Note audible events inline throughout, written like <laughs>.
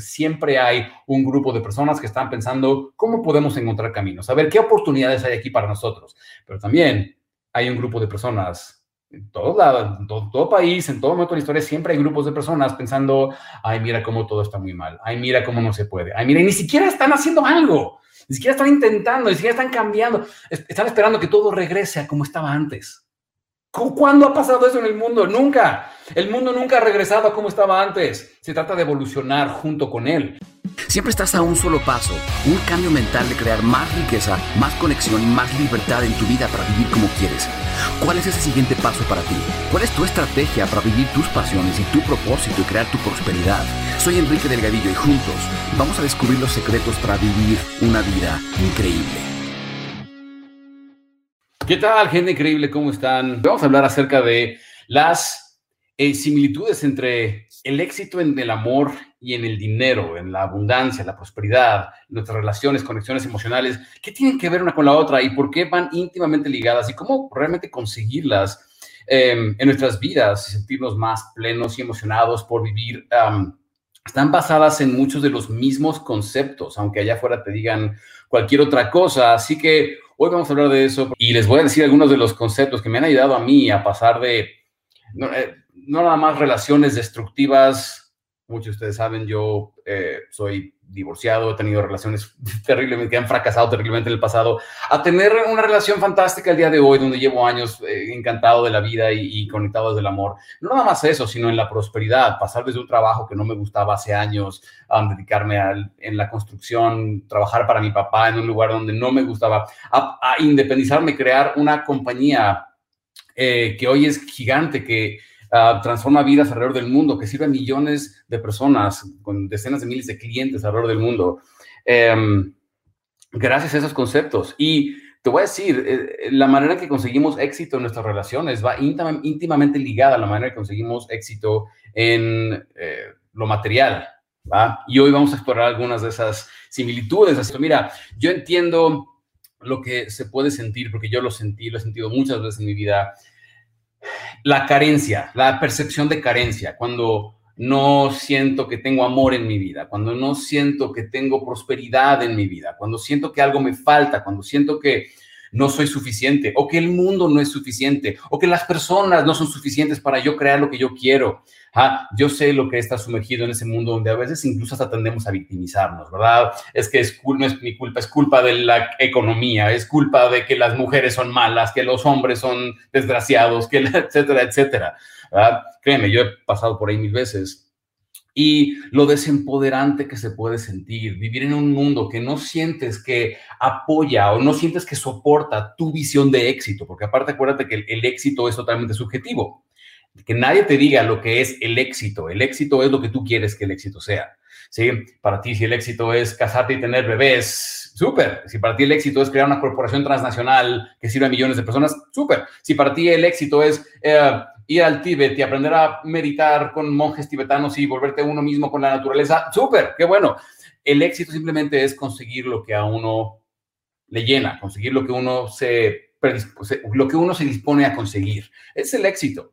siempre hay un grupo de personas que están pensando cómo podemos encontrar caminos, a ver qué oportunidades hay aquí para nosotros. Pero también hay un grupo de personas en todo lado, en todo, país, en todo momento de la historia, siempre hay grupos de personas pensando, ay, mira cómo todo está muy mal, ay, mira cómo no se puede, ay, mira, ni siquiera están haciendo algo, ni siquiera están intentando, ni siquiera están cambiando, están esperando que todo regrese a como estaba antes. ¿Cuándo ha pasado eso en el mundo? Nunca. El mundo nunca ha regresado a como estaba antes. Se trata de evolucionar junto con él. Siempre estás a un solo paso, un cambio mental de crear más riqueza, más conexión y más libertad en tu vida para vivir como quieres. ¿Cuál es ese siguiente paso para ti? ¿Cuál es tu estrategia para vivir tus pasiones y tu propósito y crear tu prosperidad? Soy Enrique Delgadillo y juntos vamos a descubrir los secretos para vivir una vida increíble. ¿Qué tal, gente increíble? ¿Cómo están? Vamos a hablar acerca de las eh, similitudes entre el éxito en el amor y en el dinero, en la abundancia, la prosperidad, nuestras relaciones, conexiones emocionales. ¿Qué tienen que ver una con la otra y por qué van íntimamente ligadas y cómo realmente conseguirlas em, en nuestras vidas y sentirnos más plenos y emocionados por vivir? Están basadas en muchos de los mismos conceptos, aunque allá afuera te digan cualquier otra cosa. Así que Hoy vamos a hablar de eso y les voy a decir algunos de los conceptos que me han ayudado a mí a pasar de no, eh, nada más relaciones destructivas. Muchos de ustedes saben, yo eh, soy divorciado, he tenido relaciones <laughs> terriblemente, que han fracasado terriblemente en el pasado, a tener una relación fantástica el día de hoy, donde llevo años eh, encantado de la vida y, conectado desde el amor. No nada más eso, sino en la prosperidad, pasar desde un trabajo que no me gustaba hace años, a dedicarme en la construcción, trabajar para mi papá en un lugar donde no me gustaba, a, independizarme, crear una compañía eh, que hoy es gigante, que Ah, transforma vidas alrededor del mundo, que sirve a millones de personas, con decenas de miles de clientes alrededor del mundo, em, gracias a esos conceptos. Y te voy a decir, eh, la manera en que conseguimos éxito en nuestras relaciones va íntimamente ligada a la manera en que conseguimos éxito en eh, lo material. ¿va? Y hoy vamos a explorar algunas de esas similitudes. Así, mira, yo entiendo lo que se puede sentir, porque yo lo sentí, lo he sentido muchas veces en mi vida, la carencia, la percepción de carencia, cuando no siento que tengo amor en mi vida, cuando no siento que tengo prosperidad en mi vida, cuando siento que algo me falta, cuando siento que no soy suficiente o que el mundo no es suficiente o que las personas no son suficientes para yo crear lo que yo quiero. Ah, yo sé lo que está sumergido en ese mundo donde a veces incluso hasta tendemos a victimizarnos, ¿verdad? Es que es, no es mi culpa, es culpa de la economía, es culpa de que las mujeres son malas, que los hombres son desgraciados, que etcétera, etcétera. ¿verdad? Créeme, yo he pasado por ahí mil veces y lo desempoderante que se puede sentir, vivir en un mundo que no sientes que apoya o no sientes que soporta tu visión de éxito, porque aparte acuérdate que el, éxito es totalmente subjetivo, que nadie te diga lo que es el éxito, el éxito es lo que tú quieres que el éxito sea, ¿sí? Para ti si el éxito es casarte y tener bebés, súper, si para ti el éxito es crear una corporación transnacional que sirva a millones de personas, súper, si para ti el éxito es... Eh, ir al Tíbet y aprender a meditar con monjes tibetanos y volverte uno mismo con la naturaleza, súper, qué bueno. El éxito simplemente es conseguir lo que a uno le llena, conseguir lo que uno se, lo que uno se dispone a conseguir. Es el éxito,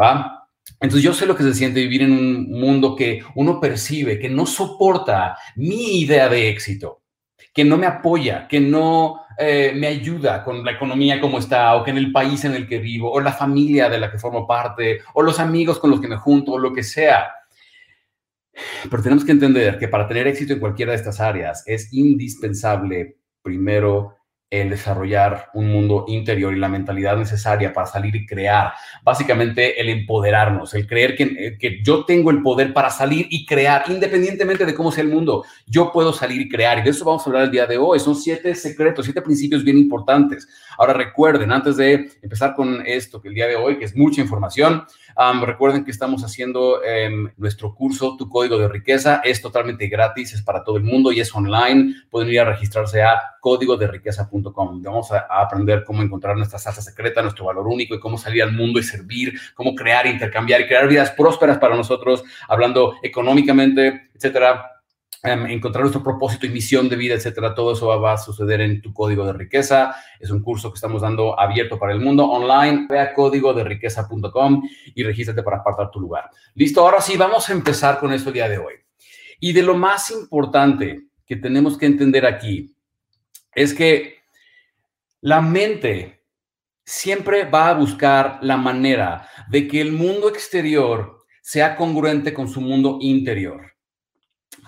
¿va? Entonces yo sé lo que se siente vivir en un mundo que uno percibe, que no soporta mi idea de éxito que no me apoya, que no eh, me ayuda con la economía como está, o que en el país en el que vivo, o la familia de la que formo parte, o los amigos con los que me junto, o lo que sea. Pero tenemos que entender que para tener éxito en cualquiera de estas áreas es indispensable, primero, el desarrollar un mundo interior y la mentalidad necesaria para salir y crear. Básicamente el empoderarnos, el creer que, eh, que, yo tengo el poder para salir y crear, independientemente de cómo sea el mundo. Yo puedo salir y crear. Y de eso vamos a hablar el día de hoy. Son siete secretos, siete principios bien importantes. Ahora recuerden, antes de empezar con esto, que el día de hoy, que es mucha información, recuerden que estamos haciendo em, nuestro curso Tu Código de Riqueza. Es totalmente gratis, es para todo el mundo y es online. Pueden ir a registrarse a código de riqueza.com. Vamos a, aprender cómo encontrar nuestra salsa secreta, nuestro valor único y cómo salir al mundo y servir, cómo crear, intercambiar y crear vidas prósperas para nosotros, hablando económicamente, etcétera Em, encontrar nuestro propósito y misión de vida, etcétera. Todo eso va, a suceder en tu código de riqueza. Es un curso que estamos dando abierto para el mundo online. Ve a código de riqueza.com y regístrate para apartar tu lugar. Listo, ahora sí, vamos a empezar con esto el día de hoy. Y de lo más importante que tenemos que entender aquí es que la mente siempre va a buscar la manera de que el mundo exterior sea congruente con su mundo interior.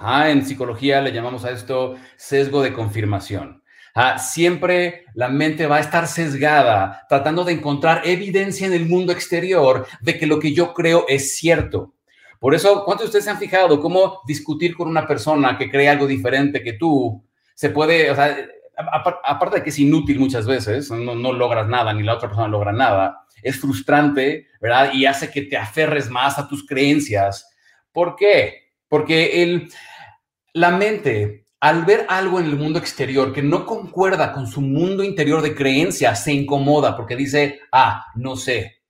En psicología le llamamos a esto sesgo de confirmación. Ah, siempre la mente va a estar sesgada, tratando de encontrar evidencia en el mundo exterior de que lo que yo creo es cierto. Por eso, ¿cuántos de ustedes se han fijado cómo discutir con una persona que cree algo diferente que tú se puede, o sea, aparte de que es inútil muchas veces, no, no logras nada, ni la otra persona logra nada, es frustrante, ¿verdad? Y hace que te aferres más a tus creencias. ¿Por qué? Porque el, la mente, al ver algo en el mundo exterior que no concuerda con su mundo interior de creencias, se incomoda porque dice, ah, no sé,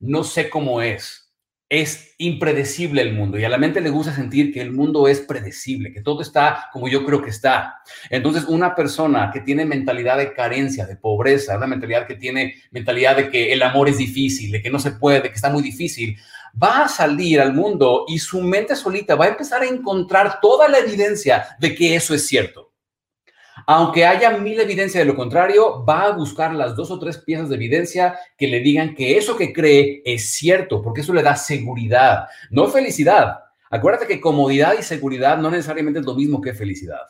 no sé cómo es. Es impredecible el mundo y a la mente le gusta sentir que el mundo es predecible, que todo está como yo creo que está. Entonces, una persona que tiene mentalidad de carencia, de pobreza, una mentalidad que tiene mentalidad de que el amor es difícil, de que no se puede, de que está muy difícil, va a salir al mundo y su mente solita va a empezar a encontrar toda la evidencia de que eso es cierto. Aunque haya mil evidencias de lo contrario, va a buscar las dos o tres piezas de evidencia que le digan que eso que cree es cierto, porque eso le da seguridad, no felicidad. Acuérdate que comodidad y seguridad no necesariamente es lo mismo que felicidad.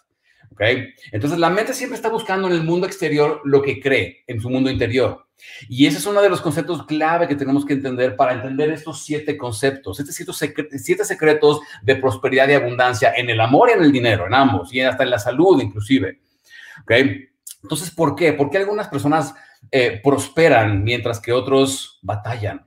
¿Ok? Entonces la mente siempre está buscando en el mundo exterior lo que cree en su mundo interior. Y ese es uno de los conceptos clave que tenemos que entender para entender estos siete conceptos, estos siete secretos de prosperidad y abundancia en el amor y en el dinero, en ambos, y hasta en la salud inclusive. ¿Ok? Entonces, ¿por qué? Porque algunas personas eh, prosperan mientras que otros batallan.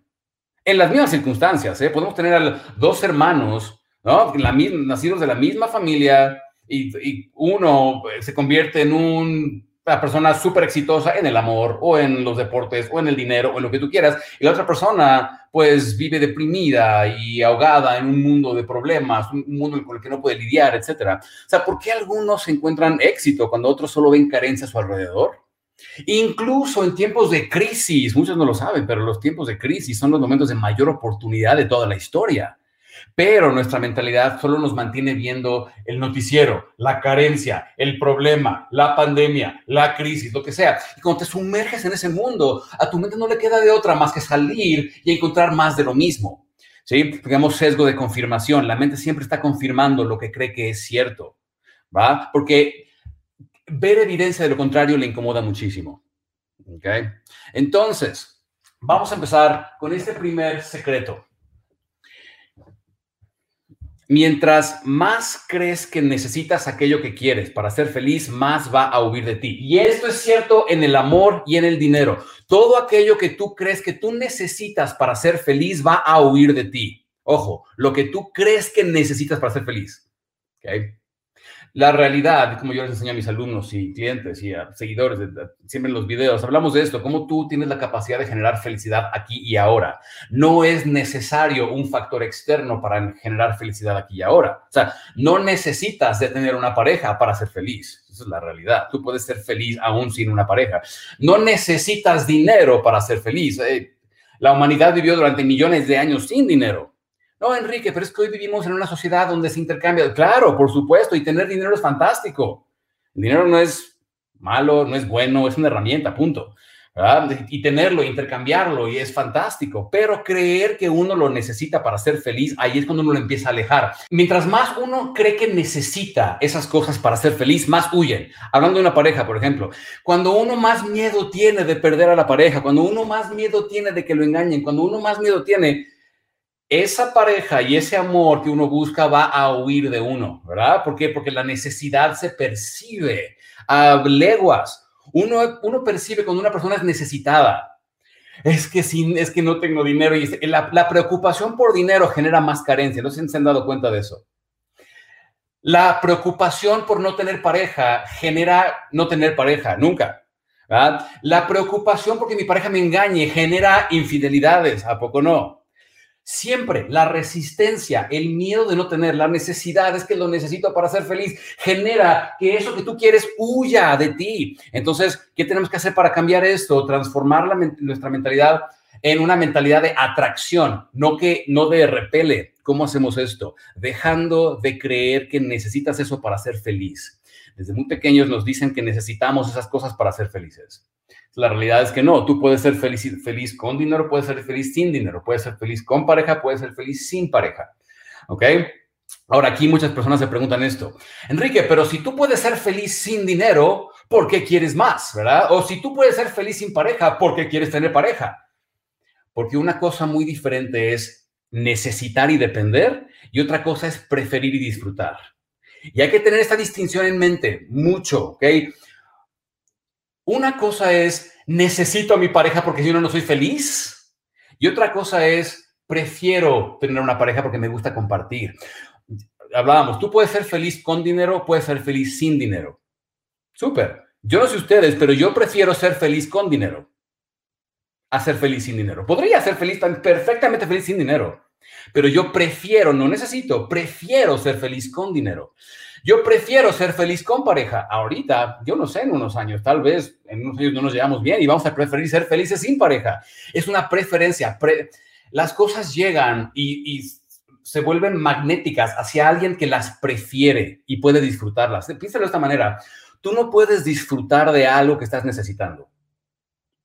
En las mismas circunstancias, ¿eh? Podemos tener dos hermanos, ¿no? nacidos de la misma familia y, y uno eh, se convierte en un la persona súper exitosa en el amor o en los deportes o en el dinero o en lo que tú quieras, y la otra persona pues vive deprimida y ahogada en un mundo de problemas, un mundo con el que no puede lidiar, etcétera. O sea, ¿por qué algunos encuentran éxito cuando otros solo ven carencia a su alrededor? Incluso en tiempos de crisis, muchos no lo saben, pero los tiempos de crisis son los momentos de mayor oportunidad de toda la historia. Pero nuestra mentalidad solo nos mantiene viendo el noticiero, la carencia, el problema, la pandemia, la crisis, lo que sea. Y cuando te sumerges en ese mundo, a tu mente no le queda de otra más que salir y encontrar más de lo mismo. ¿Sí? Digamos sesgo de confirmación. La mente siempre está confirmando lo que cree que es cierto. ¿Va? Porque ver evidencia de lo contrario le incomoda muchísimo. ¿Ok? Entonces, vamos a empezar con este primer secreto. Mientras más crees que necesitas aquello que quieres para ser feliz, más va a huir de ti. Y esto es cierto en el amor y en el dinero. Todo aquello que tú crees que tú necesitas para ser feliz va a huir de ti. Ojo, lo que tú crees que necesitas para ser feliz. ¿okay? La realidad, como yo les enseño a mis alumnos y clientes y seguidores, siempre en los videos, hablamos de esto, cómo tú tienes la capacidad de generar felicidad aquí y ahora. No es necesario un factor externo para generar felicidad aquí y ahora. O sea, no necesitas de tener una pareja para ser feliz. Esa es la realidad. Tú puedes ser feliz aún sin una pareja. No necesitas dinero para ser feliz. Eh, la humanidad vivió durante millones de años sin dinero. No, Enrique, pero es que hoy vivimos en una sociedad donde se intercambia. Claro, por supuesto, y tener dinero es fantástico. Dinero no es malo, no es bueno, es una herramienta, punto. Y tenerlo, intercambiarlo, y es fantástico. Pero creer que uno lo necesita para ser feliz, ahí es cuando uno lo empieza a alejar. Mientras más uno cree que necesita esas cosas para ser feliz, más huyen. Hablando de una pareja, por ejemplo, cuando uno más miedo tiene de perder a la pareja, cuando uno más miedo tiene de que lo engañen, cuando uno más miedo tiene esa pareja y ese amor que uno busca va a huir de uno, ¿verdad? ¿Por qué? Porque la necesidad se percibe a leguas. Uno, uno percibe cuando una persona es necesitada. Es que, sin, es que no tengo dinero y la, preocupación por dinero genera más carencia. No sé si se han dado cuenta de eso. La preocupación por no tener pareja genera no tener pareja, nunca. La preocupación porque mi pareja me engañe genera infidelidades, ¿a poco no? Siempre la resistencia, el miedo de no tener, la necesidad, es que lo necesito para ser feliz, genera que eso que tú quieres huya de ti. Entonces, ¿qué tenemos que hacer para cambiar esto? Transformar nuestra mentalidad en una mentalidad de atracción, no que no de repele. ¿Cómo hacemos esto? Dejando de creer que necesitas eso para ser feliz. Desde muy pequeños nos dicen que necesitamos esas cosas para ser felices. La realidad es que no, tú puedes ser feliz, feliz con dinero, puedes ser feliz sin dinero, puedes ser feliz con pareja, puedes ser feliz sin pareja. ¿Ok? Ahora aquí muchas personas se preguntan esto, Enrique, pero si tú puedes ser feliz sin dinero, ¿por qué quieres más? ¿Verdad? O si tú puedes ser feliz sin pareja, ¿por qué quieres tener pareja? Porque una cosa muy diferente es necesitar y depender y otra cosa es preferir y disfrutar. Y hay que tener esta distinción en mente mucho, ¿ok? Una cosa es necesito a mi pareja porque si no, no soy feliz. Y otra cosa es prefiero tener una pareja porque me gusta compartir. Hablábamos, tú puedes ser feliz con dinero, puedes ser feliz sin dinero. Súper. Yo no sé ustedes, pero yo prefiero ser feliz con dinero a ser feliz sin dinero. Podría ser feliz, perfectamente feliz sin dinero, pero yo prefiero, no necesito, prefiero ser feliz con dinero. Yo prefiero ser feliz con pareja. Ahorita, yo no sé, en unos años, tal vez en unos años no nos llevamos bien y vamos a preferir ser felices sin pareja. Es una preferencia. las cosas llegan y, y se vuelven magnéticas hacia alguien que las prefiere y puede disfrutarlas. Piénsalo de esta manera. Tú no puedes disfrutar de algo que estás necesitando.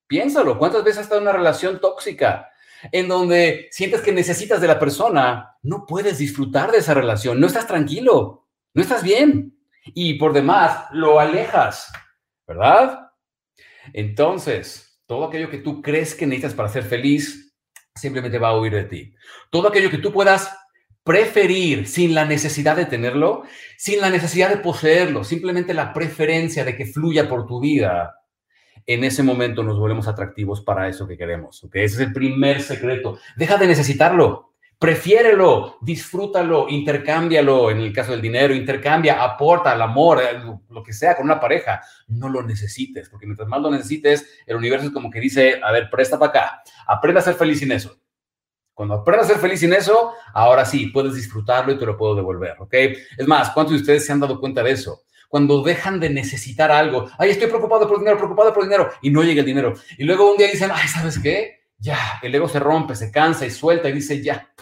Piénsalo, ¿cuántas veces has estado en una relación tóxica en donde sientes que necesitas de la persona? No puedes disfrutar de esa relación, no estás tranquilo, no estás bien. Y por demás, lo alejas, ¿verdad? Entonces, todo aquello que tú crees que necesitas para ser feliz, simplemente va a huir de ti. Todo aquello que tú puedas preferir sin la necesidad de tenerlo, sin la necesidad de poseerlo, simplemente la preferencia de que fluya por tu vida, en ese momento nos volvemos atractivos para eso que queremos. ¿okay? Ese es el primer secreto. Deja de necesitarlo. Prefiérelo, disfrútalo, intercámbialo en el caso del dinero, intercambia, aporta el amor, eh, lo que sea con una pareja. No lo necesites, porque mientras más lo necesites, el universo es como que dice, a ver, presta para acá, aprenda a ser feliz sin eso. Cuando aprendas a ser feliz sin eso, ahora sí, puedes disfrutarlo y te lo puedo devolver, ¿ok? Es más, ¿cuántos de ustedes se han dado cuenta de eso? Cuando dejan de necesitar algo, ay, estoy preocupado por dinero, preocupado por dinero, y no llega el dinero. Y luego un día dicen, ay, ¿sabes qué? Ya, el ego se rompe, se cansa y suelta y dice, ya,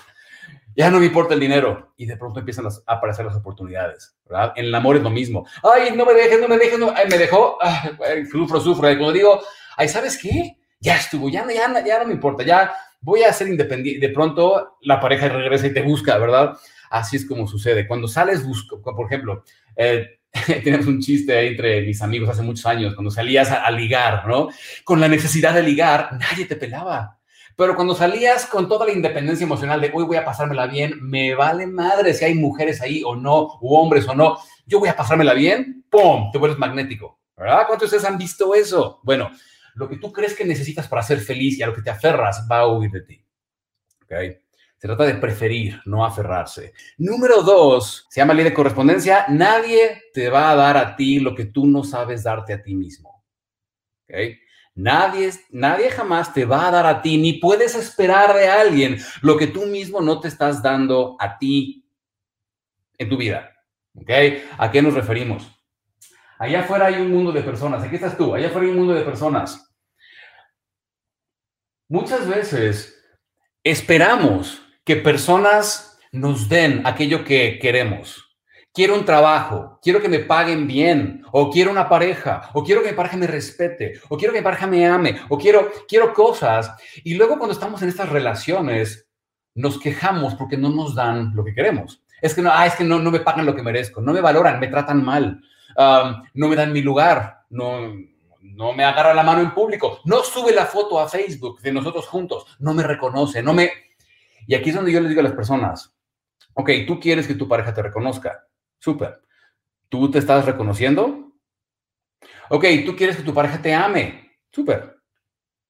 ya no me importa el dinero. Y de pronto empiezan a aparecer las oportunidades, ¿verdad? En el amor es lo mismo. Ay, no me dejes, no me dejes, no, ay, me dejó, ay, sufro, sufro. Y cuando digo, ay, ¿sabes qué? Ya estuvo, ya, ya, ya no me importa, ya voy a ser independiente. De pronto la pareja regresa y te busca, ¿verdad? Así es como sucede. Cuando sales, busco, por ejemplo, eh, <laughs> tenemos un chiste ahí entre mis amigos hace muchos años, cuando salías a, ligar, ¿no? Con la necesidad de ligar, nadie te pelaba. Pero cuando salías con toda la independencia emocional de hoy voy a pasármela bien, me vale madre si hay mujeres ahí o no, u hombres o no, yo voy a pasármela bien, ¡pum! Te vuelves magnético, ¿verdad? ¿Cuántos de ustedes han visto eso? Bueno, lo que tú crees que necesitas para ser feliz y a lo que te aferras va a huir de ti. ¿Ok? Se trata de preferir, no aferrarse. Número dos, se llama ley de correspondencia. Nadie te va a dar a ti lo que tú no sabes darte a ti mismo. Nadie, nadie jamás te va a dar a ti, ni puedes esperar de alguien lo que tú mismo no te estás dando a ti en tu vida. ¿A qué nos referimos? Allá afuera hay un mundo de personas. Aquí estás tú. Allá afuera hay un mundo de personas. Muchas veces esperamos que personas nos den aquello que queremos. Quiero un trabajo, quiero que me paguen bien, o quiero una pareja, o quiero que mi pareja me respete, o quiero que mi pareja me ame, o quiero, quiero cosas. Y luego cuando estamos en estas relaciones, nos quejamos porque no nos dan lo que queremos. Es que no, ah, es que no, no me pagan lo que merezco, no me valoran, me tratan mal no me dan mi lugar, no, no me agarra la mano en público, no sube la foto a Facebook de nosotros juntos, no me reconoce, no me... Y aquí es donde yo les digo a las personas, ok, tú quieres que tu pareja te reconozca, súper. ¿Tú te estás reconociendo? Ok, tú quieres que tu pareja te ame, súper.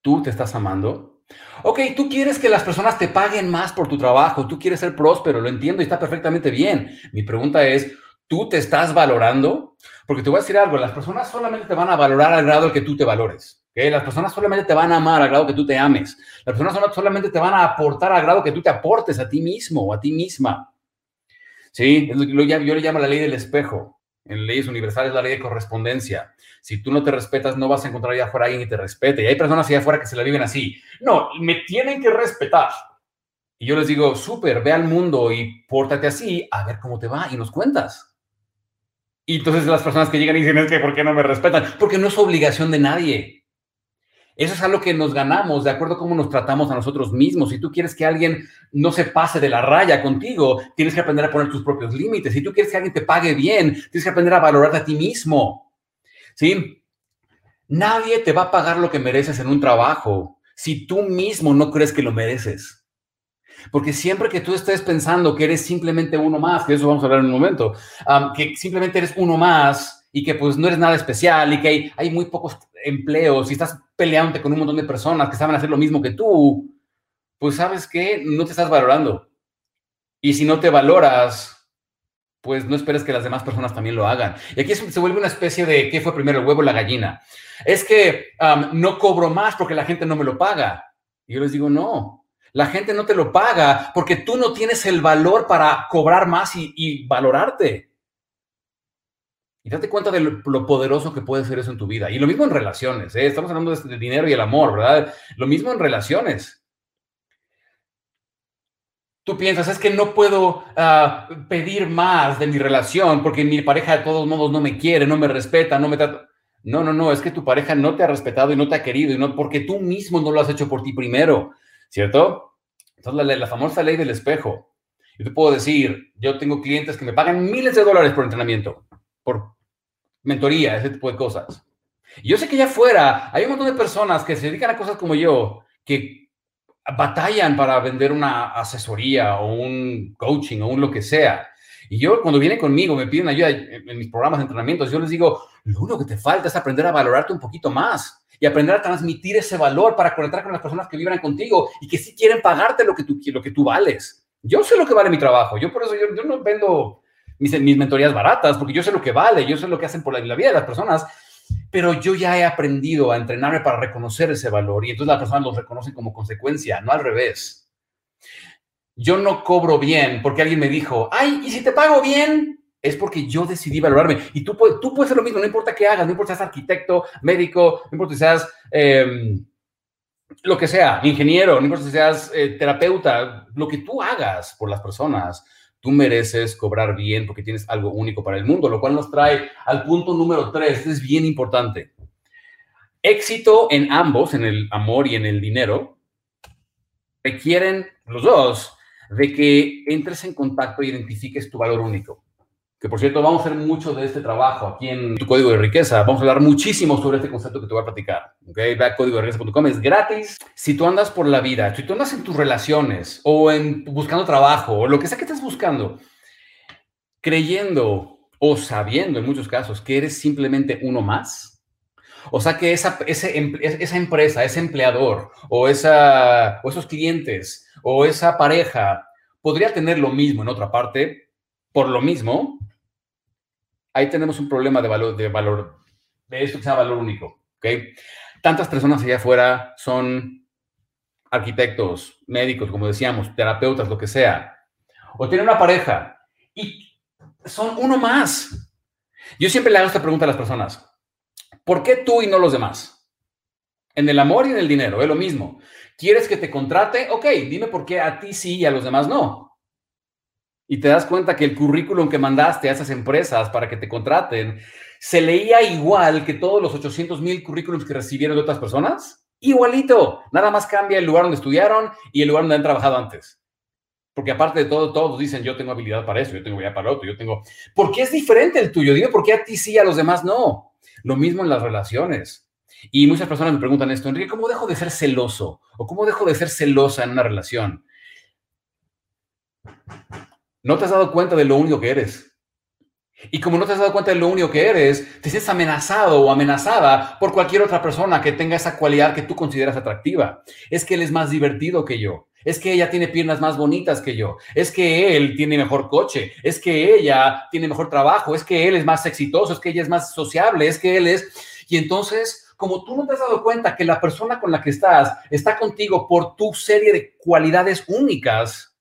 ¿Tú te estás amando? Ok, tú quieres que las personas te paguen más por tu trabajo, tú quieres ser próspero, lo entiendo y está perfectamente bien. Mi pregunta es, ¿tú te estás valorando? Porque te voy a decir algo, las personas solamente te van a valorar al grado que tú te valores. Las personas solamente te van a amar al grado que tú te ames. Las personas solamente te van a aportar al grado que tú te aportes a ti mismo o a ti misma. ¿Sí? Yo le llamo la ley del espejo. En leyes universales la ley de correspondencia. Si tú no te respetas, no vas a encontrar allá afuera alguien que te respete. Y hay personas allá afuera que se la viven así. No, me tienen que respetar. Y yo les digo, súper, ve al mundo y pórtate así, a ver cómo te va y nos cuentas. Y entonces las personas que llegan y dicen, es que ¿por qué no me respetan? Porque no es obligación de nadie. Eso es algo que nos ganamos de acuerdo a cómo nos tratamos a nosotros mismos. Si tú quieres que alguien no se pase de la raya contigo, tienes que aprender a poner tus propios límites. Si tú quieres que alguien te pague bien, tienes que aprender a valorarte a ti mismo. ¿Sí? Nadie te va a pagar lo que mereces en un trabajo si tú mismo no crees que lo mereces. Porque siempre que tú estés pensando que eres simplemente uno más, que eso vamos a hablar en un momento, que simplemente eres uno más y que pues no eres nada especial y que hay, hay muy pocos empleos y estás peleándote con un montón de personas que saben hacer lo mismo que tú, pues sabes que no te estás valorando. Y si no te valoras, pues no esperes que las demás personas también lo hagan. Y aquí se vuelve una especie de, ¿qué fue primero, el huevo o la gallina? Es que no cobro más porque la gente no me lo paga. Y yo les digo, no, la gente no te lo paga porque tú no tienes el valor para cobrar más y, valorarte. Y date cuenta de lo, poderoso que puede ser eso en tu vida. Y lo mismo en relaciones. ¿eh? Estamos hablando de, dinero y el amor, ¿verdad? Lo mismo en relaciones. Tú piensas, es que no puedo ah, pedir más de mi relación porque mi pareja de todos modos no me quiere, no me respeta, no me trata. No, no, no, es que tu pareja no te ha respetado y no te ha querido y no porque tú mismo no lo has hecho por ti primero. ¿cierto? Entonces, la, la, famosa ley del espejo. Yo te puedo decir, yo tengo clientes que me pagan miles de dólares por entrenamiento, por mentoría, ese tipo de cosas. Y yo sé que allá afuera hay un montón de personas que se dedican a cosas como yo, que batallan para vender una asesoría o un coaching o un lo que sea. Y yo, cuando vienen conmigo, me piden ayuda en mis programas de entrenamiento, yo les digo, lo único que te falta es aprender a valorarte un poquito más y aprender a transmitir ese valor para conectar con las personas que vibran contigo y que sí quieren pagarte lo que tú, lo que tú vales. Yo sé lo que vale mi trabajo, yo por eso yo, no vendo mis, mis, mentorías baratas, porque yo sé lo que vale, yo sé lo que hacen por la, la vida de las personas, pero yo ya he aprendido a entrenarme para reconocer ese valor y entonces las personas lo reconocen como consecuencia, no al revés. Yo no cobro bien porque alguien me dijo, ay, ¿y si te pago bien? es porque yo decidí valorarme. Y tú, tú puedes hacer lo mismo, no importa qué hagas, no importa si seas arquitecto, médico, no importa si seas em, lo que sea, ingeniero, no importa si seas eh, terapeuta, lo que tú hagas por las personas, tú mereces cobrar bien porque tienes algo único para el mundo, lo cual nos trae al punto número tres, es bien importante. Éxito en ambos, en el amor y en el dinero, requieren los dos de que entres en contacto e identifiques tu valor único que por cierto vamos a hacer mucho de este trabajo aquí en tu código de riqueza. Vamos a hablar muchísimo sobre este concepto que te voy a platicar. ¿ok? Ve a código de riqueza.com, es gratis. Si tú andas por la vida, si tú andas en tus relaciones o en buscando trabajo o lo que sea que estés buscando, creyendo o sabiendo en muchos casos que eres simplemente uno más, o sea que esa, esa empresa, ese empleador o, esa, o esos clientes o esa pareja podría tener lo mismo en otra parte, por lo mismo, ahí tenemos un problema de valor, de valor, de esto que se llama valor único, ¿ok? Tantas personas allá afuera son arquitectos, médicos, como decíamos, terapeutas, lo que sea, o tienen una pareja y son uno más. Yo siempre le hago esta pregunta a las personas, ¿por qué tú y no los demás? En el amor y en el dinero, es lo mismo. ¿Quieres que te contrate? Ok, dime por qué a ti sí y a los demás no y te das cuenta que el currículum que mandaste a esas empresas para que te contraten se leía igual que todos los 800 mil currículums que recibieron de otras personas. Igualito, nada más cambia el lugar donde estudiaron y el lugar donde han trabajado antes. Porque aparte de todo, todos dicen, yo tengo habilidad para eso, yo tengo habilidad para otro, yo tengo... ¿Por qué es diferente el tuyo? Digo, ¿por qué a ti sí, a los demás no? Lo mismo en las relaciones. Y muchas personas me preguntan esto, Enrique, ¿cómo dejo de ser celoso? ¿O cómo dejo de ser celosa en una relación? No te has dado cuenta de lo único que eres. Y como no te has dado cuenta de lo único que eres, te sientes amenazado o amenazada por cualquier otra persona que tenga esa cualidad que tú consideras atractiva. Es que él es más divertido que yo. Es que ella tiene piernas más bonitas que yo. Es que él tiene mejor coche. Es que ella tiene mejor trabajo. Es que él es más exitoso. Es que ella es más sociable. Es que él es... Y entonces, como tú no te has dado cuenta que la persona con la que estás está contigo por tu serie de cualidades únicas,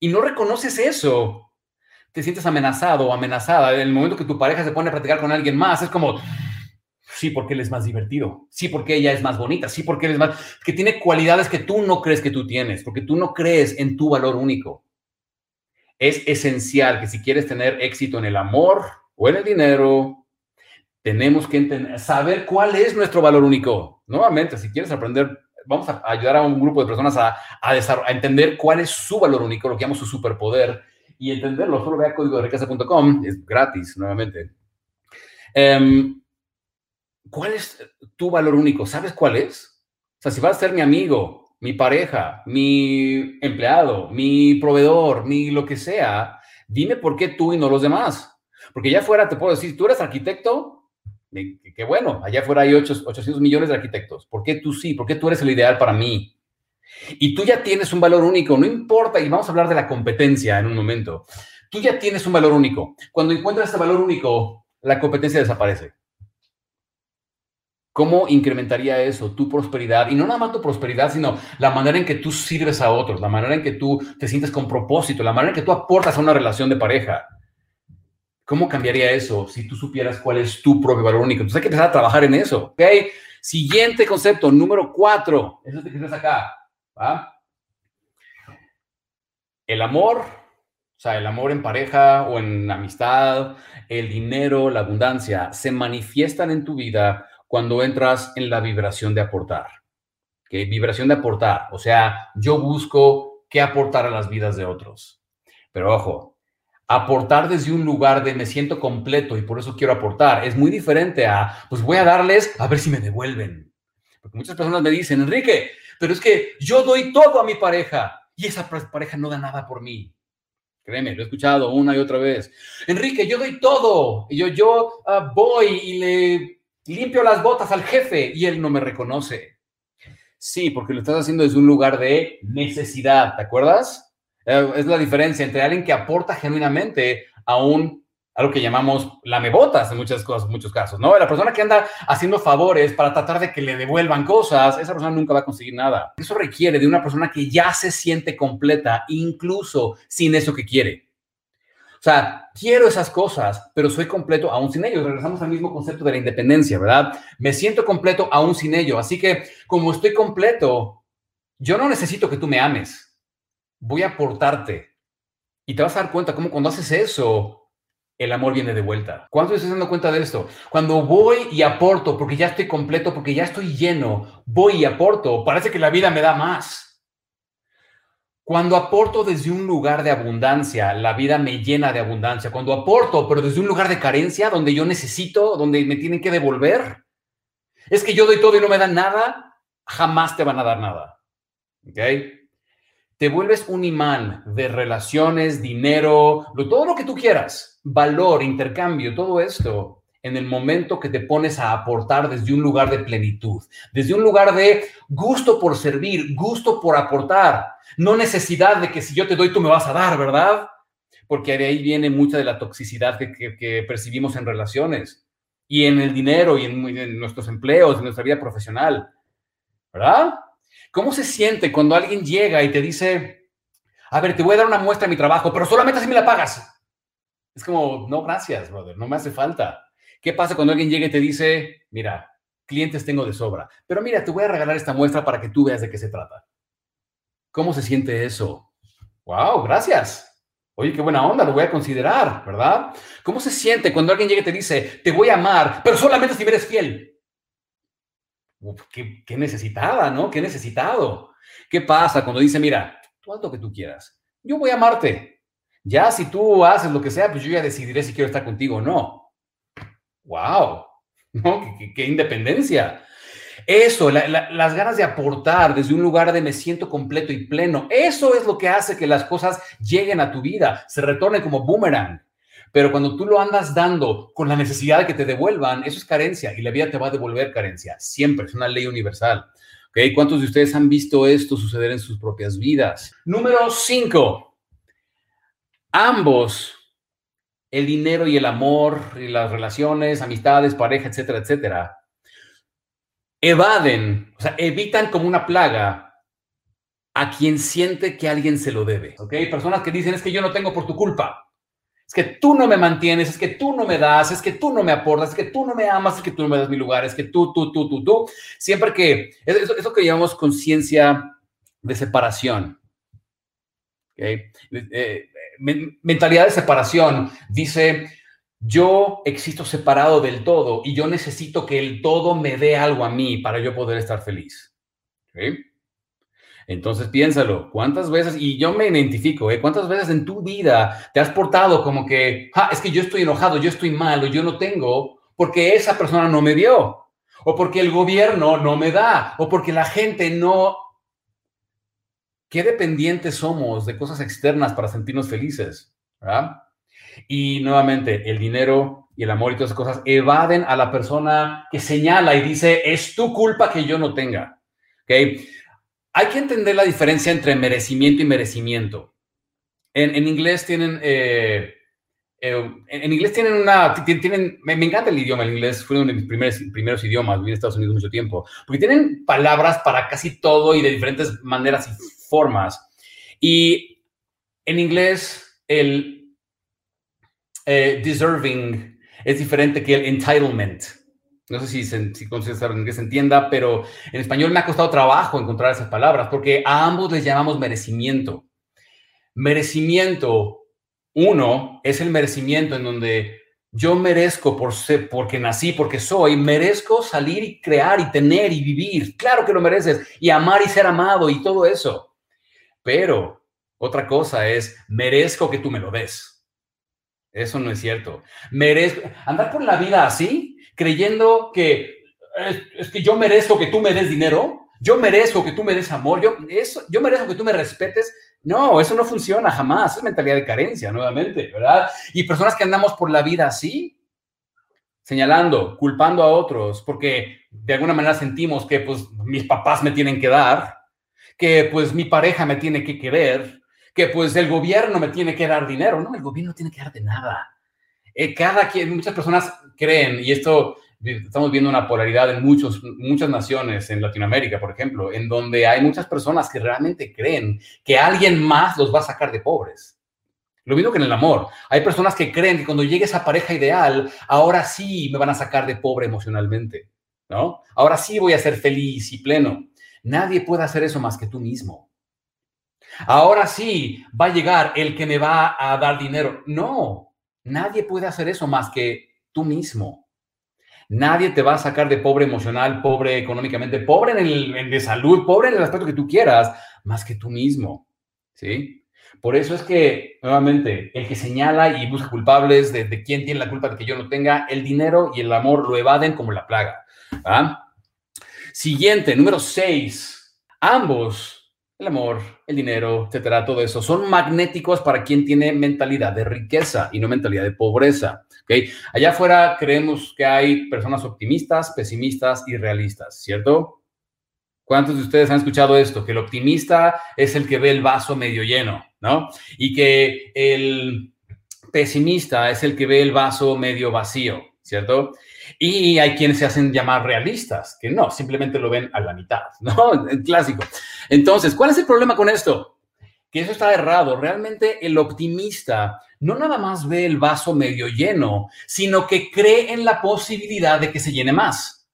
y no reconoces eso, te sientes amenazado o amenazada, en el momento que tu pareja se pone a platicar con alguien más, es como, sí, porque él es más divertido, sí, porque ella es más bonita, sí, porque él es más, que tiene cualidades que tú no crees que tú tienes, porque tú no crees en tu valor único. Es esencial que si quieres tener éxito en el amor o en el dinero, tenemos que saber cuál es nuestro valor único. Nuevamente, si quieres aprender, vamos a ayudar a un grupo de personas a, a, a entender cuál es su valor único, lo que llamamos su superpoder, y entenderlo, solo ve a código de riqueza.com, es gratis, nuevamente. Um, ¿Cuál es tu valor único? ¿Sabes cuál es? O sea, si vas a ser mi amigo, mi pareja, mi empleado, mi proveedor, mi lo que sea, dime por qué tú y no los demás. Porque allá afuera te puedo decir, tú eres arquitecto, qué bueno, allá afuera hay 800 millones de arquitectos. ¿Por qué tú sí? ¿Por qué tú eres el ideal para mí? Y tú ya tienes un valor único, no importa, y vamos a hablar de la competencia en un momento. Tú ya tienes un valor único. Cuando encuentras ese valor único, la competencia desaparece. ¿Cómo incrementaría eso tu prosperidad? Y no nada más tu prosperidad, sino la manera en que tú sirves a otros, la manera en que tú te sientes con propósito, la manera en que tú aportas a una relación de pareja. ¿Cómo cambiaría eso si tú supieras cuál es tu propio valor único? Entonces hay que empezar a trabajar en eso. ¿ok? Siguiente concepto, número cuatro. Eso es que tienes acá. El amor, o sea, el amor en pareja o en amistad, el dinero, la abundancia, se manifiestan en tu vida cuando entras en la vibración de aportar. ¿okay? Vibración de aportar, o sea, yo busco qué aportar a las vidas de otros. Pero ojo, aportar desde un lugar de me siento completo y por eso quiero aportar es muy diferente a, pues voy a darles a ver si me devuelven. Porque muchas personas me dicen, Enrique, pero es que yo doy todo a mi pareja y esa pareja no da nada por mí. Créeme, lo he escuchado una y otra vez. Enrique, yo doy todo. Yo, yo uh, voy y le limpio las botas al jefe y él no me reconoce. Sí, porque lo estás haciendo desde un lugar de necesidad, ¿te acuerdas? Eh, es la diferencia entre alguien que aporta genuinamente a un algo que llamamos lamebotas en muchas cosas, muchos casos, ¿no? La persona que anda haciendo favores para tratar de que le devuelvan cosas, esa persona nunca va a conseguir nada. Eso requiere de una persona que ya se siente completa, incluso sin eso que quiere. O sea, quiero esas cosas, pero soy completo aún sin ello. Regresamos al mismo concepto de la independencia, ¿verdad? Me siento completo aún sin ello. Así que, como estoy completo, yo no necesito que tú me ames. Voy a aportarte. Y te vas a dar cuenta cómo cuando haces eso, el amor viene de vuelta. ¿Cuánto estás dando cuenta de esto? Cuando voy y aporto, porque ya estoy completo, porque ya estoy lleno, voy y aporto, parece que la vida me da más. Cuando aporto desde un lugar de abundancia, la vida me llena de abundancia. Cuando aporto, pero desde un lugar de carencia, donde yo necesito, donde me tienen que devolver, es que yo doy todo y no me dan nada, jamás te van a dar nada. ¿Ok? Te vuelves un imán de relaciones, dinero, todo lo que tú quieras valor, intercambio, todo esto en el momento que te pones a aportar desde un lugar de plenitud, desde un lugar de gusto por servir, gusto por aportar, no necesidad de que si yo te doy tú me vas a dar, ¿verdad? Porque de ahí viene mucha de la toxicidad que, percibimos en relaciones y en el dinero y en, en nuestros empleos, en nuestra vida profesional, ¿verdad? ¿Cómo se siente cuando alguien llega y te dice, a ver, te voy a dar una muestra de mi trabajo, pero solamente si me la pagas? Es como, no, gracias, brother, no me hace falta. ¿Qué pasa cuando alguien llega y te dice, mira, clientes tengo de sobra, pero mira, te voy a regalar esta muestra para que tú veas de qué se trata? ¿Cómo se siente eso? Wow, gracias. Oye, qué buena onda, lo voy a considerar, ¿verdad? ¿Cómo se siente cuando alguien llega y te dice, te voy a amar, pero solamente si eres fiel? Qué, qué, necesitada, ¿no? Qué necesitado. ¿Qué pasa cuando dice, mira, tú haz lo que tú quieras, yo voy a amarte, ya si tú haces lo que sea, pues yo ya decidiré si quiero estar contigo o no. ¡Wow! <laughs> ¿No? ¿Qué, independencia! Eso, las ganas de aportar desde un lugar de me siento completo y pleno, eso es lo que hace que las cosas lleguen a tu vida, se retornen como boomerang. Pero cuando tú lo andas dando con la necesidad de que te devuelvan, eso es carencia y la vida te va a devolver carencia. Siempre, es una ley universal. ¿Okay? ¿Cuántos de ustedes han visto esto suceder en sus propias vidas? Número 5 ambos, el dinero y el amor, y las relaciones, amistades, pareja, etcétera, etcétera, evaden, o sea, evitan como una plaga a quien siente que alguien se lo debe. ¿Ok? Personas que dicen es que yo no tengo por tu culpa. Es que tú no me mantienes, es que tú no me das, es que tú no me aportas, es que tú no me amas, es que tú no me das mi lugar, es que tú, tú, tú, tú, tú. Siempre que, eso, eso que llamamos conciencia de separación. Eh, mentalidad de separación dice, yo existo separado del todo y yo necesito que el todo me dé algo a mí para yo poder estar feliz. Entonces piénsalo, ¿cuántas veces, y yo me identifico, ¿eh? ¿cuántas veces en tu vida te has portado como que, ah, es que yo estoy enojado, yo estoy malo, yo no tengo, porque esa persona no me dio, o porque el gobierno no me da, o porque la gente no... ¿Qué dependientes somos de cosas externas para sentirnos felices? ¿verdad? Y nuevamente, el dinero y el amor y todas esas cosas evaden a la persona que señala y dice, es tu culpa que yo no tenga. ¿Okay? Hay que entender la diferencia entre merecimiento y merecimiento. En, inglés tienen... Eh, eh, en inglés tienen una, tienen, me, encanta el idioma, el inglés fue uno de mis primeros, primeros idiomas, viví en Estados Unidos mucho tiempo, porque tienen palabras para casi todo y de diferentes maneras y formas. Y en inglés, el eh, deserving es diferente que el entitlement. No sé si, se, si que se entienda, pero en español me ha costado trabajo encontrar esas palabras porque a ambos les llamamos merecimiento. Merecimiento, uno, es el merecimiento en donde yo merezco por ser, porque nací, porque soy, merezco salir y crear y tener y vivir. Claro que lo mereces y amar y ser amado y todo eso. Pero otra cosa es, merezco que tú me lo des. Eso no es cierto. Merezco andar por la vida así, creyendo que es, que yo merezco que tú me des dinero, yo merezco que tú me des amor, yo, eso, yo merezco que tú me respetes. No, eso no funciona jamás. Es mentalidad de carencia, nuevamente, ¿verdad? Y personas que andamos por la vida así, señalando, culpando a otros, porque de alguna manera sentimos que pues mis papás me tienen que dar, que pues mi pareja me tiene que querer, que pues el gobierno me tiene que dar dinero. No, el gobierno no tiene que darte nada. Eh, cada quien, muchas personas creen, y esto estamos viendo una polaridad en muchos, muchas naciones, en Latinoamérica, por ejemplo, en donde hay muchas personas que realmente creen que alguien más los va a sacar de pobres. Lo mismo que en el amor. Hay personas que creen que cuando llegue esa pareja ideal, ahora sí me van a sacar de pobre emocionalmente, ¿no? Ahora sí voy a ser feliz y pleno. Nadie puede hacer eso más que tú mismo. Ahora sí va a llegar el que me va a dar dinero. No, Nadie puede hacer eso más que tú mismo. Nadie te va a sacar de pobre emocional, pobre económicamente, pobre en el de salud, pobre en el aspecto que tú quieras, más que tú mismo. ¿Sí? Por eso es que, nuevamente, el que señala y busca culpables de, quién tiene la culpa de que yo no tenga, el dinero y el amor lo evaden como la plaga. Siguiente, número seis. Ambos el amor, el dinero, etcétera, todo eso, son magnéticos para quien tiene mentalidad de riqueza y no mentalidad de pobreza. ¿okay? Allá afuera creemos que hay personas optimistas, pesimistas y realistas, ¿cierto? ¿Cuántos de ustedes han escuchado esto? Que el optimista es el que ve el vaso medio lleno, ¿no? Y que el pesimista es el que ve el vaso medio vacío, ¿cierto? Y hay quienes se hacen llamar realistas, que no, simplemente lo ven a la mitad, <laughs> ¿no? Clásico. Entonces, ¿cuál es el problema con esto? Que eso está errado. Realmente el optimista no nada más ve el vaso medio lleno, sino que cree en la posibilidad de que se llene más.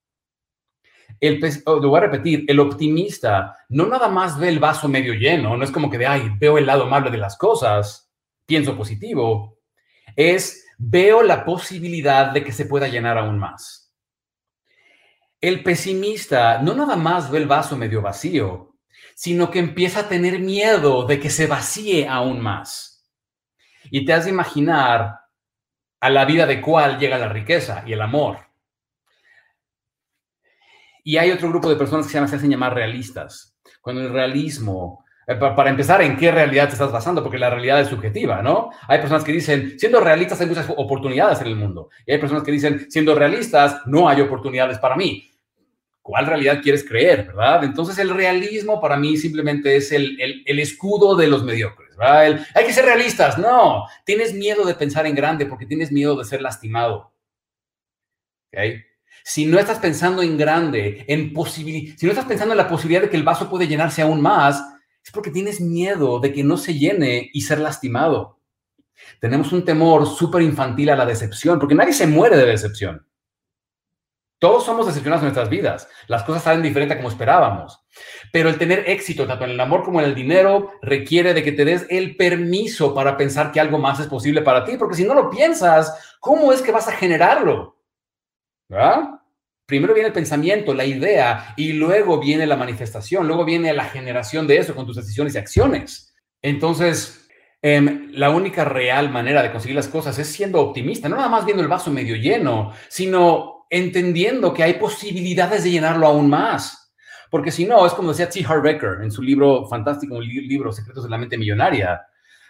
El, oh, lo voy a repetir, el optimista no nada más ve el vaso medio lleno, no es como que de, ay, veo el lado amable de las cosas, pienso positivo. Es veo la posibilidad de que se pueda llenar aún más. El pesimista no nada más ve el vaso medio vacío, sino que empieza a tener miedo de que se vacíe aún más. Y te has de imaginar a la vida de cuál llega la riqueza y el amor. Y hay otro grupo de personas que se, hacen llamar realistas. Cuando el realismo para empezar, ¿en qué realidad te estás basando? Porque la realidad es subjetiva, ¿no? Hay personas que dicen, siendo realistas hay muchas oportunidades en el mundo. Y hay personas que dicen, siendo realistas no hay oportunidades para mí. ¿Cuál realidad quieres creer, verdad? Entonces el realismo para mí simplemente es el, el, escudo de los mediocres, ¿verdad? hay que ser realistas, no. Tienes miedo de pensar en grande porque tienes miedo de ser lastimado. ¿Okay? Si no estás pensando en grande, en posibilidad, si no estás pensando en la posibilidad de que el vaso puede llenarse aún más, es porque tienes miedo de que no se llene y ser lastimado. Tenemos un temor súper infantil a la decepción, porque nadie se muere de decepción. Todos somos decepcionados en nuestras vidas. Las cosas salen diferentes a como esperábamos. Pero el tener éxito, tanto en el amor como en el dinero, requiere de que te des el permiso para pensar que algo más es posible para ti, porque si no lo piensas, ¿cómo es que vas a generarlo? ¿Verdad? Primero viene el pensamiento, la idea, y luego viene la manifestación, luego viene la generación de eso con tus decisiones y acciones. Entonces, em, la única real manera de conseguir las cosas es siendo optimista, no nada más viendo el vaso medio lleno, sino entendiendo que hay posibilidades de llenarlo aún más. Porque si no, es como decía T. Harv en su libro fantástico, un libro Secretos de la Mente Millonaria.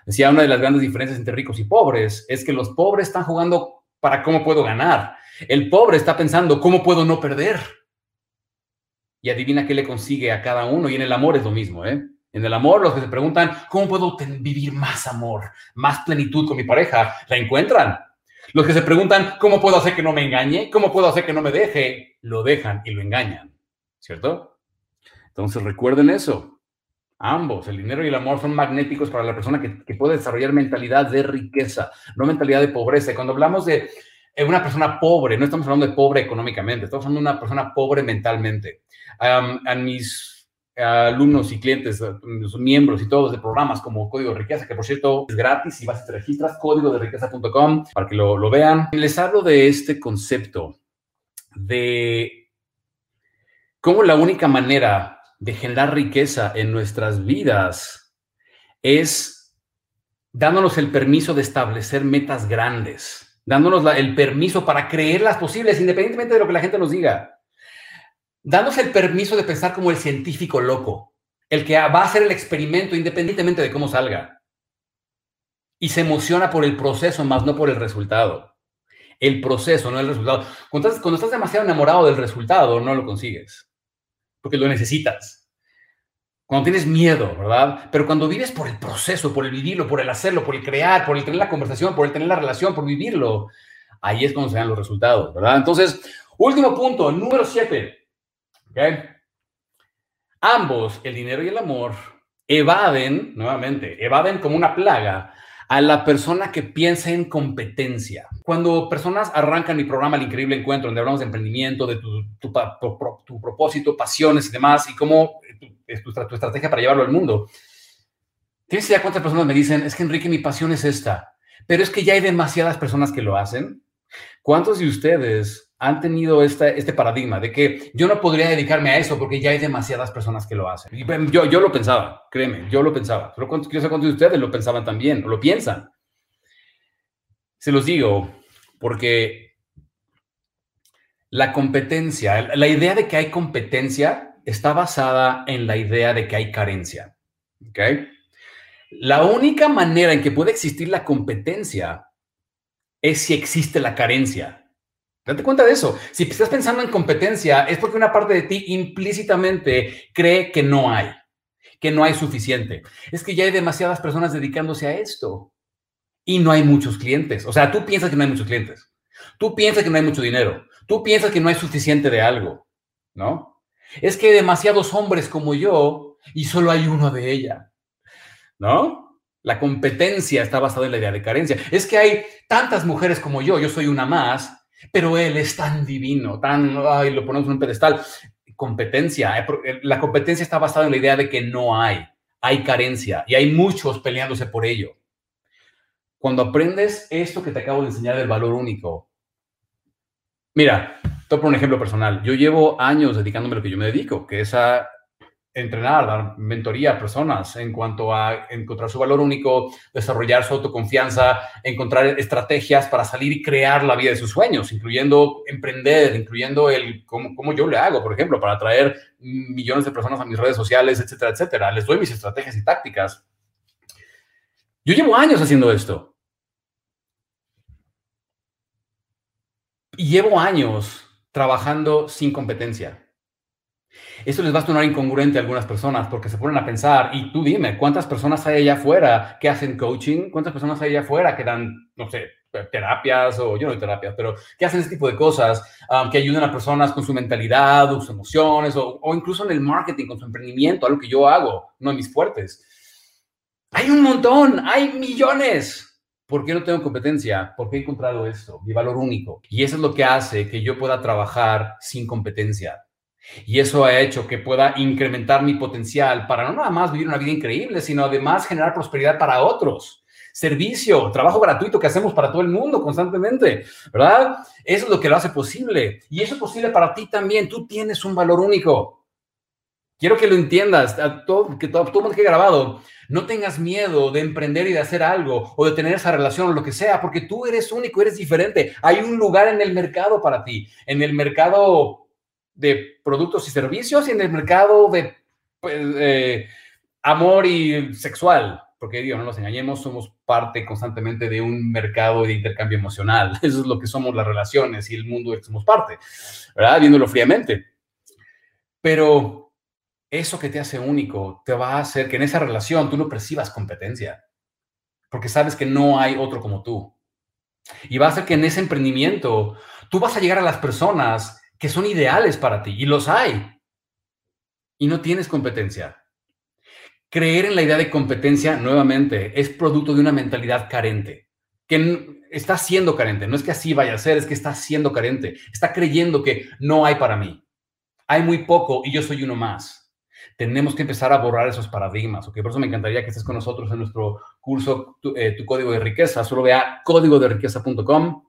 Decía, una de las grandes diferencias entre ricos y pobres es que los pobres están jugando para cómo puedo ganar. El pobre está pensando, ¿cómo puedo no perder? Y adivina qué le consigue a cada uno. Y en el amor es lo mismo, ¿eh? En el amor, los que se preguntan, ¿cómo puedo vivir más amor, más plenitud con mi pareja? La encuentran. Los que se preguntan, ¿cómo puedo hacer que no me engañe? ¿Cómo puedo hacer que no me deje? Lo dejan y lo engañan, ¿cierto? Entonces recuerden eso. Ambos, el dinero y el amor, son magnéticos para la persona que, puede desarrollar mentalidad de riqueza, no mentalidad de pobreza. Y cuando hablamos de una persona pobre, no estamos hablando de pobre económicamente, estamos hablando de una persona pobre mentalmente. a mis alumnos y clientes, miembros y todos de programas como Código de Riqueza, que por cierto es gratis y vas y te registras, código de riqueza.com para que lo, lo vean. Les hablo de este concepto de cómo la única manera de generar riqueza en nuestras vidas es dándonos el permiso de establecer metas grandes, dándonos el permiso para creerlas posibles, independientemente de lo que la gente nos diga dándose el permiso de pensar como el científico loco, el que va a hacer el experimento independientemente de cómo salga. Y se emociona por el proceso más no por el resultado. El proceso, no el resultado. Cuando estás demasiado enamorado del resultado, no lo consigues, porque lo necesitas. Cuando tienes miedo, ¿verdad? Pero cuando vives por el proceso, por el vivirlo, por el hacerlo, por el crear, por el tener la conversación, por el tener la relación, por vivirlo, ahí es cuando se dan los resultados, ¿verdad? Entonces, último punto, número siete Ambos, el dinero y el amor, evaden, nuevamente, evaden como una plaga a la persona que piensa en competencia. Cuando personas arrancan mi programa El Increíble Encuentro, donde hablamos de emprendimiento, de tu, tu, propósito, pasiones y demás, y cómo es tu, estrategia para llevarlo al mundo, ¿tienes idea cuántas personas me dicen, es que Enrique, mi pasión es esta, pero es que ya hay demasiadas personas que lo hacen? ¿Cuántos de ustedes han tenido este, paradigma de que yo no podría dedicarme a eso porque ya hay demasiadas personas que lo hacen. Yo, yo lo pensaba, créeme, yo lo pensaba. Pero quiero saber cuántos de ustedes lo pensaban también, o lo piensan. Se los digo porque la competencia, la idea de que hay competencia está basada en la idea de que hay carencia. ¿Ok? La única manera en que puede existir la competencia es si existe la carencia. Date cuenta de eso. Si estás pensando en competencia, es porque una parte de ti implícitamente cree que no hay, que no hay suficiente. Es que ya hay demasiadas personas dedicándose a esto y no hay muchos clientes. O sea, tú piensas que no hay muchos clientes. Tú piensas que no hay mucho dinero. Tú piensas que no hay suficiente de algo, ¿no? Es que hay demasiados hombres como yo y solo hay uno de ella, ¿no? La competencia está basada en la idea de carencia. Es que hay tantas mujeres como yo, yo soy una más, pero él es tan divino, tan, ay, lo ponemos en un pedestal. Competencia, eh, eh, la competencia está basada en la idea de que no hay, hay carencia y hay muchos peleándose por ello. Cuando aprendes esto que te acabo de enseñar del valor único, mira, toco un ejemplo personal. Yo llevo años dedicándome a lo que yo me dedico, que es a entrenar, dar mentoría a personas en cuanto a encontrar su valor único, desarrollar su autoconfianza, encontrar estrategias para salir y crear la vida de sus sueños, incluyendo emprender, incluyendo el cómo, yo le hago, por ejemplo, para atraer millones de personas a mis redes sociales, etcétera, etcétera. Les doy mis estrategias y tácticas. Yo llevo años haciendo esto. Y llevo años trabajando sin competencia. Eso les va a sonar incongruente a algunas personas porque se ponen a pensar, y tú dime, ¿cuántas personas hay allá afuera que hacen coaching? ¿Cuántas personas hay allá afuera que dan, no sé, terapias o yo no doy terapias, pero que hacen ese tipo de cosas um, que ayudan a personas con su mentalidad sus emociones o, o, incluso en el marketing, con su emprendimiento, algo que yo hago, no de mis fuertes? Hay un montón, hay millones. ¿Por qué no tengo competencia? Porque he encontrado esto, mi valor único. Y eso es lo que hace que yo pueda trabajar sin competencia. Y eso ha hecho que pueda incrementar mi potencial para no nada más vivir una vida increíble, sino además generar prosperidad para otros. Servicio, trabajo gratuito que hacemos para todo el mundo constantemente, ¿verdad? Eso es lo que lo hace posible. Y eso es posible para ti también. Tú tienes un valor único. Quiero que lo entiendas, a todo, que todo, todo que he grabado, no tengas miedo de emprender y de hacer algo o de tener esa relación o lo que sea, porque tú eres único, eres diferente. Hay un lugar en el mercado para ti, en el mercado de productos y servicios y en el mercado de pues, amor y sexual. Porque, digo, no nos engañemos, somos parte constantemente de un mercado de intercambio emocional. <laughs> Eso es lo que somos las relaciones y el mundo del que somos parte, ¿verdad? Viéndolo fríamente. Pero eso que te hace único te va a hacer que en esa relación tú no percibas competencia, porque sabes que no hay otro como tú. Y va a hacer que en ese emprendimiento tú vas a llegar a las personas que son ideales para ti, y los hay, y no tienes competencia. Creer en la idea de competencia, nuevamente, es producto de una mentalidad carente, que está siendo carente. No es que así vaya a ser, es que está siendo carente. Está creyendo que no hay para mí. Hay muy poco y yo soy uno más tenemos que empezar a borrar esos paradigmas, ¿ok? Por eso me encantaría que estés con nosotros en nuestro curso Tu, eh, Código de Riqueza. Solo vea códigoderiqueza.com.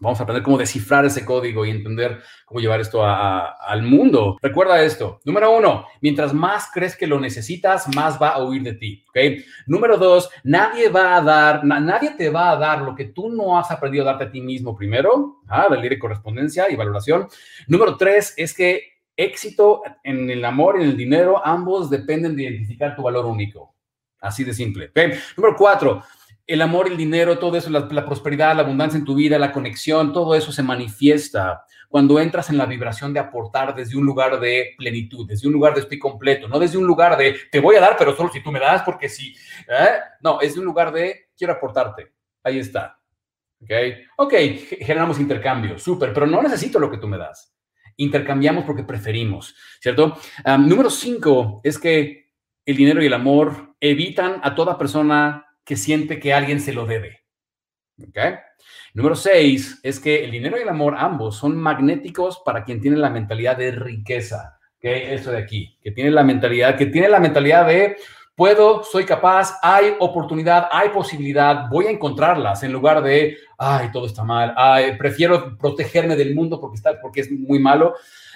Vamos a aprender cómo descifrar ese código y entender cómo llevar esto al mundo. Recuerda esto. Número uno, mientras más crees que lo necesitas, más va a huir de ti. ¿ok? Número dos, nadie va a dar, nadie te va a dar lo que tú no has aprendido a darte a ti mismo primero. Ah, la ley de correspondencia y valoración. Número tres es que éxito en el amor y en el dinero, ambos dependen de identificar tu valor único. Así de simple. Número cuatro, el amor, el dinero, todo eso, la, prosperidad, la abundancia en tu vida, la conexión, todo eso se manifiesta cuando entras en la vibración de aportar desde un lugar de plenitud, desde un lugar de estoy completo, no desde un lugar de te voy a dar, pero solo si tú me das, porque sí. ¿eh? No, es de un lugar de quiero aportarte. Ahí está. ¿Ok? Ok, generamos intercambio, súper, pero no necesito lo que tú me das intercambiamos porque preferimos, ¿cierto? número cinco es que el dinero y el amor evitan a toda persona que siente que alguien se lo debe. ¿Ok? Número seis es que el dinero y el amor ambos son magnéticos para quien tiene la mentalidad de riqueza. ¿Ok? Eso de aquí, que tiene la mentalidad, que tiene la mentalidad de puedo, soy capaz, hay oportunidad, hay posibilidad, voy a encontrarlas en lugar de, ay, todo está mal, ay, prefiero protegerme del mundo porque, está, porque es muy malo.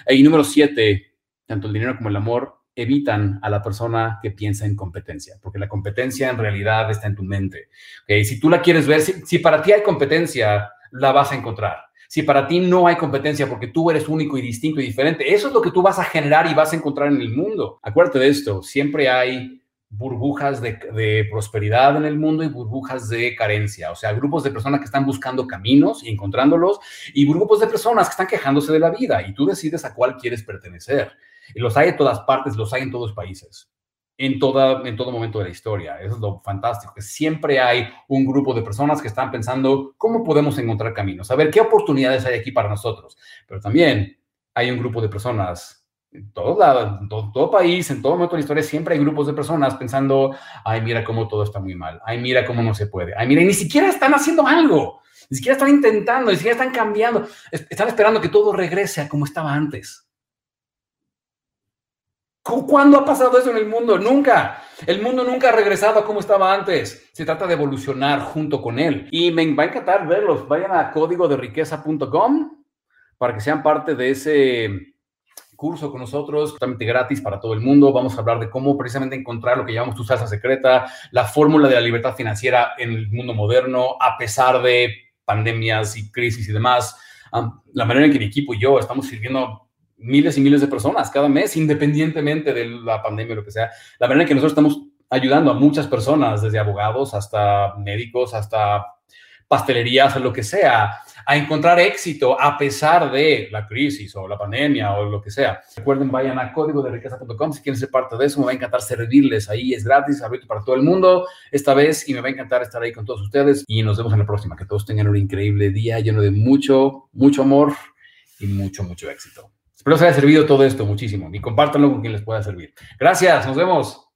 Y número siete, tanto el dinero como el amor evitan a la persona que piensa en competencia, porque la competencia en realidad está en tu mente. ¿okay? Si tú la quieres ver, si, si para ti hay competencia, la vas a encontrar. Si para ti no hay competencia porque tú eres único y distinto y diferente, eso es lo que tú vas a generar y vas a encontrar en el mundo. Acuérdate de esto, siempre hay burbujas de, prosperidad en el mundo y burbujas de carencia, o sea, grupos de personas que están buscando caminos y encontrándolos y grupos de personas que están quejándose de la vida y tú decides a cuál quieres pertenecer. Los hay en todas partes, los hay en todos países, en, toda, en todo momento de la historia. Eso es lo fantástico, que siempre hay un grupo de personas que están pensando cómo podemos encontrar caminos, a ver qué oportunidades hay aquí para nosotros, pero también hay un grupo de personas en todo lado, en todo, país, en todo momento de la historia, siempre hay grupos de personas pensando, ay, mira cómo todo está muy mal, ay, mira cómo no se puede, ay, mira, y ni siquiera están haciendo algo, ni siquiera están intentando, ni siquiera están cambiando, están esperando que todo regrese a como estaba antes. ¿Cuándo ha pasado eso en el mundo? Nunca. El mundo nunca ha regresado a como estaba antes. Se trata de evolucionar junto con él. Y me va a encantar verlos. Vayan a códigoderiqueza.com para que sean parte de ese curso con nosotros, totalmente gratis para todo el mundo. Vamos a hablar de cómo precisamente encontrar lo que llamamos tu salsa secreta, la fórmula de la libertad financiera en el mundo moderno, a pesar de pandemias y crisis y demás. la manera en que mi equipo y yo estamos sirviendo miles y miles de personas cada mes, independientemente de la pandemia o lo que sea. La manera en que nosotros estamos ayudando a muchas personas, desde abogados hasta médicos, hasta pastelerías lo que sea, a encontrar éxito a pesar de la crisis o la pandemia o lo que sea. Recuerden, vayan a código de riqueza.com si quieren ser parte de eso. Me va a encantar servirles ahí. Es gratis, abierto para todo el mundo esta vez y me va a encantar estar ahí con todos ustedes. Y nos vemos en la próxima. Que todos tengan un increíble día lleno de mucho, mucho amor y mucho, mucho éxito. Espero les haya servido todo esto muchísimo y compártanlo con quien les pueda servir. Gracias, nos vemos.